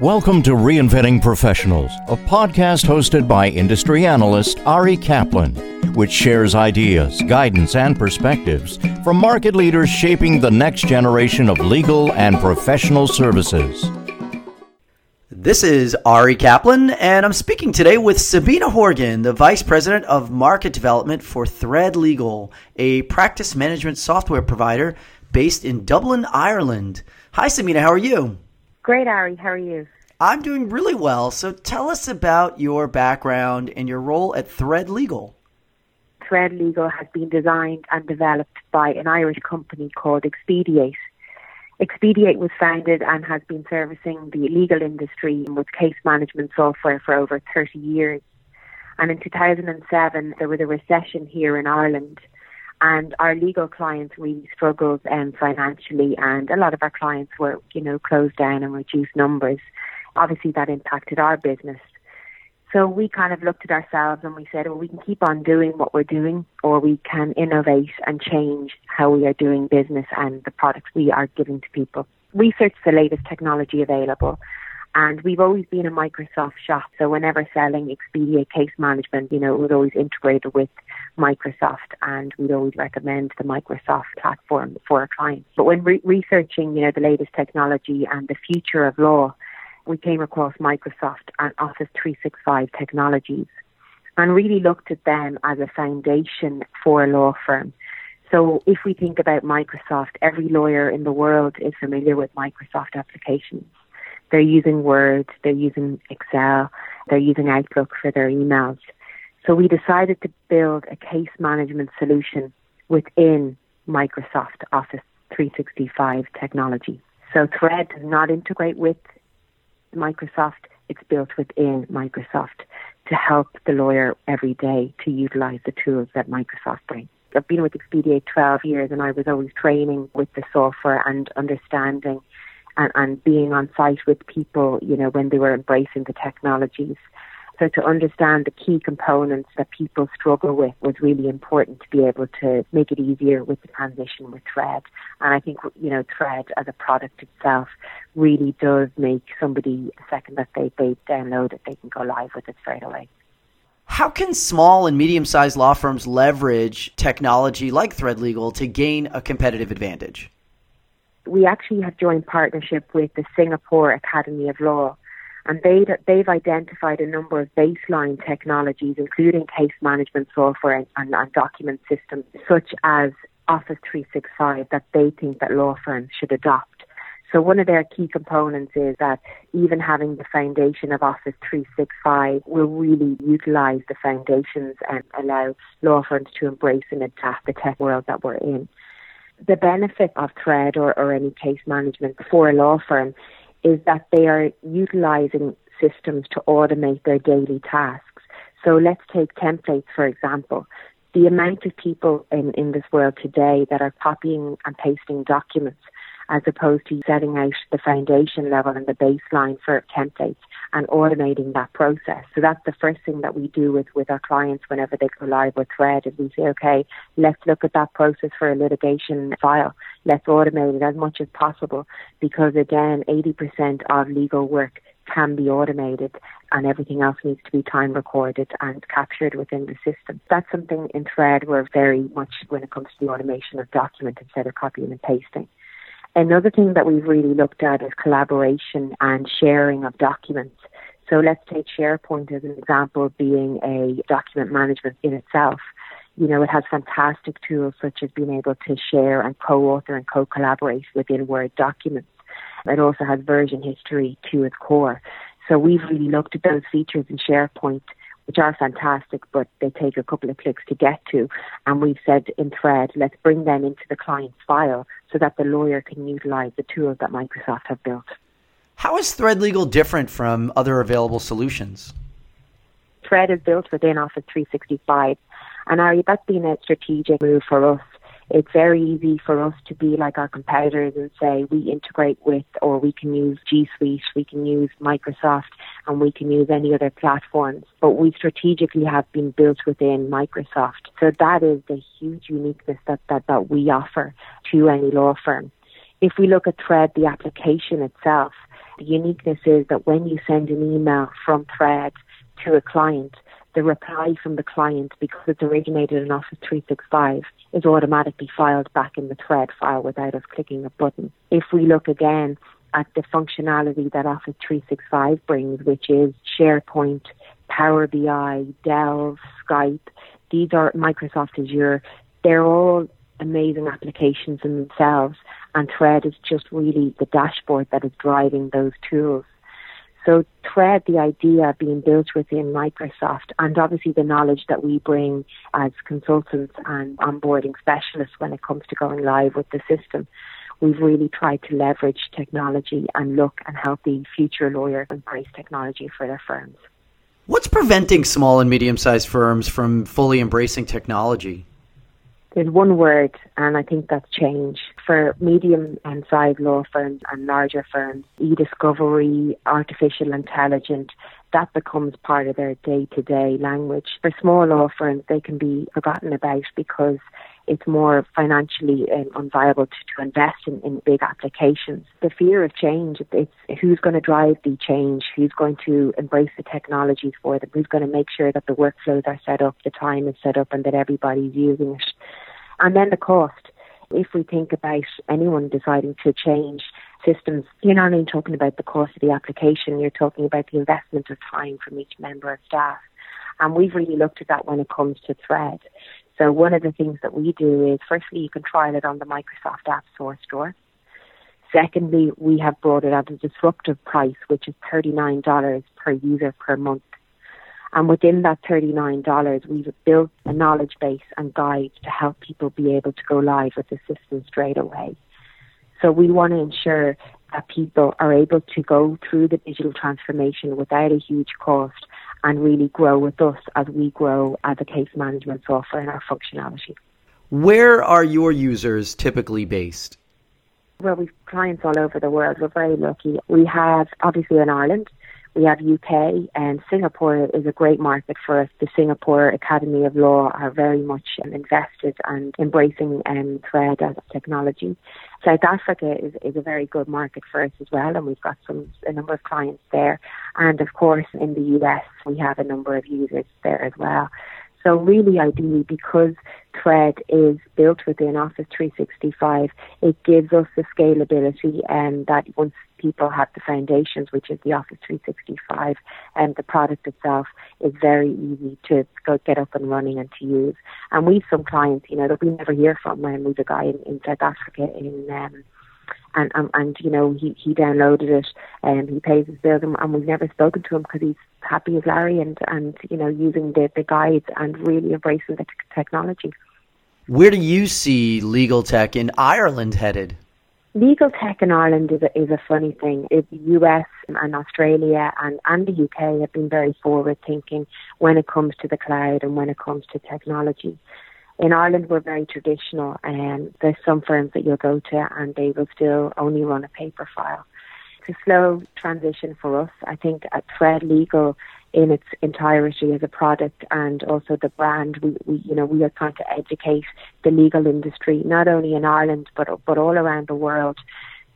Welcome to Reinventing Professionals, a podcast hosted by industry analyst Ari Kaplan, which shares ideas, guidance, and perspectives from market leaders shaping the next generation of legal and professional services. This is Ari Kaplan, and I'm speaking today with Sabina Horgan, the Vice President of Market Development for Thread Legal, a practice management software provider based in Dublin, Ireland. Hi, Sabina, how are you? Great, Ari. How are you? I'm doing really well. So tell us about your background and your role at Thread Legal. Thread Legal has been designed and developed by an Irish company called Expediate. Expediate was founded and has been servicing the legal industry with case management software for over 30 years. And in 2007, there was a recession here in Ireland, and our legal clients really struggled um, financially, and a lot of our clients were, you know, closed down and reduced numbers. Obviously, that impacted our business. So we kind of looked at ourselves and we said, well, we can keep on doing what we're doing, or we can innovate and change how we are doing business and the products we are giving to people. Research the latest technology available. And we've always been a Microsoft shop. So whenever selling Expedia case management, you know, it was always integrated with Microsoft and we'd always recommend the Microsoft platform for our clients. But when re- researching, you know, the latest technology and the future of law, we came across Microsoft and Office 365 technologies and really looked at them as a foundation for a law firm. So if we think about Microsoft, every lawyer in the world is familiar with Microsoft applications. They're using Word, they're using Excel, they're using Outlook for their emails. So we decided to build a case management solution within Microsoft Office 365 technology. So Thread does not integrate with Microsoft, it's built within Microsoft to help the lawyer every day to utilize the tools that Microsoft brings. I've been with Expediate 12 years and I was always training with the software and understanding and, and being on site with people, you know, when they were embracing the technologies. So to understand the key components that people struggle with was really important to be able to make it easier with the transition with Thread. And I think, you know, Thread as a product itself really does make somebody, the second that they, they download it, they can go live with it straight away. How can small and medium sized law firms leverage technology like Thread Legal to gain a competitive advantage? We actually have joined partnership with the Singapore Academy of Law and they, they've identified a number of baseline technologies, including case management software and, and, and document systems, such as Office 365, that they think that law firms should adopt. So one of their key components is that even having the foundation of Office 365 will really utilize the foundations and allow law firms to embrace and adapt the tech world that we're in. The benefit of Thread or, or any case management for a law firm is that they are utilizing systems to automate their daily tasks. So let's take templates, for example. The amount of people in, in this world today that are copying and pasting documents as opposed to setting out the foundation level and the baseline for templates and automating that process. So that's the first thing that we do with, with our clients whenever they go live with Thread is we say, okay, let's look at that process for a litigation file. Let's automate it as much as possible because again, 80% of legal work can be automated and everything else needs to be time recorded and captured within the system. That's something in Thread we're very much when it comes to the automation of document instead of copying and pasting. Another thing that we've really looked at is collaboration and sharing of documents. So let's take SharePoint as an example being a document management in itself. You know, it has fantastic tools such as being able to share and co-author and co-collaborate within Word documents. It also has version history to its core. So we've really looked at those features in SharePoint which are fantastic, but they take a couple of clicks to get to. And we've said in Thread, let's bring them into the client's file so that the lawyer can utilize the tools that Microsoft have built. How is Thread Legal different from other available solutions? Thread is built within Office 365, and Ari, that's been a strategic move for us it's very easy for us to be like our competitors and say we integrate with or we can use G Suite, we can use Microsoft, and we can use any other platforms. But we strategically have been built within Microsoft. So that is the huge uniqueness that, that, that we offer to any law firm. If we look at Thread, the application itself, The uniqueness is that when you send an email from Thread to a client, the reply from the client, because it's originated in Office 365, is automatically filed back in the thread file without us clicking a button. If we look again at the functionality that Office 365 brings, which is SharePoint, Power BI, Delve, Skype, these are Microsoft Azure, they're all amazing applications in themselves, and Thread is just really the dashboard that is driving those tools. So Thread, the idea being built within Microsoft and obviously the knowledge that we bring as consultants and onboarding specialists when it comes to going live with the system, we've really tried to leverage technology and look and help the future lawyers embrace technology for their firms. What's preventing small and medium sized firms from fully embracing technology? There's one word, and I think that's change. For medium and sized law firms and larger firms, e-discovery, artificial intelligence, that becomes part of their day to day language. For small law firms, they can be forgotten about because it's more financially um, unviable to, to invest in, in big applications. The fear of change, it's who's going to drive the change, who's going to embrace the technologies for them, who's going to make sure that the workflows are set up, the time is set up, and that everybody's using it. And then the cost. If we think about anyone deciding to change systems, you're not only talking about the cost of the application, you're talking about the investment of time from each member of staff. And we've really looked at that when it comes to Thread. So one of the things that we do is firstly you can trial it on the Microsoft App Store store. Secondly, we have brought it at a disruptive price, which is $39 per user per month. And within that $39, we've built a knowledge base and guide to help people be able to go live with the system straight away. So we want to ensure that people are able to go through the digital transformation without a huge cost and really grow with us as we grow as a case management software and our functionality. Where are your users typically based? Well, we've clients all over the world. We're very lucky. We have obviously in Ireland, we have UK and Singapore is a great market for us. The Singapore Academy of Law are very much invested and embracing um, Thread as technology. South Africa is, is a very good market for us as well, and we've got some a number of clients there. And of course, in the US, we have a number of users there as well. So really ideally, because Thread is built within Office 365, it gives us the scalability and that once people have the foundations, which is the Office 365, and the product itself is very easy to go get up and running and to use. And we've some clients, you know, that we never hear from. And we've a guy in, in South Africa in um, and and, and you know he he downloaded it and he pays his bills and, and we've never spoken to him because he's happy as Larry and and you know using the the guides and really embracing the t- technology. Where do you see legal tech in Ireland headed? Legal tech in Ireland is a, is a funny thing. the US and Australia and, and the UK have been very forward thinking when it comes to the cloud and when it comes to technology in Ireland we're very traditional and there's some firms that you'll go to and they will still only run a paper file. It's a slow transition for us. I think at Thread Legal in its entirety as a product and also the brand, we, we you know, we are trying to educate the legal industry, not only in Ireland but but all around the world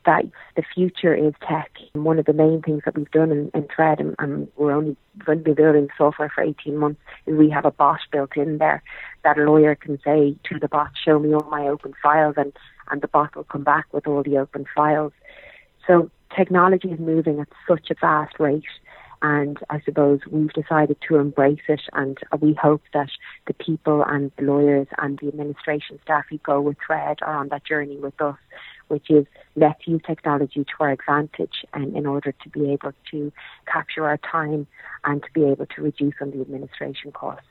that the future is tech. And one of the main things that we've done in, in Thread, and, and we're only going to be building software for 18 months, is we have a bot built in there that a lawyer can say to the bot, show me all my open files, and, and the bot will come back with all the open files. So technology is moving at such a fast rate. And I suppose we've decided to embrace it, and we hope that the people and the lawyers and the administration staff who go with Thread are on that journey with us which is let's use technology to our advantage and in order to be able to capture our time and to be able to reduce on the administration costs.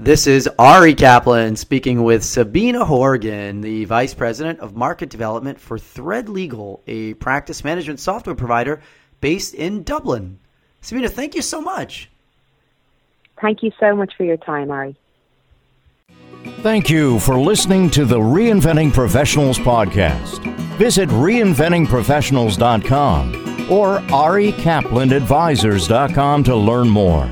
This is Ari Kaplan speaking with Sabina Horgan, the Vice President of Market Development for Thread Legal, a practice management software provider based in Dublin. Sabina, thank you so much. Thank you so much for your time, Ari. Thank you for listening to the Reinventing Professionals podcast. Visit reinventingprofessionals.com or arikaplanadvisors.com to learn more.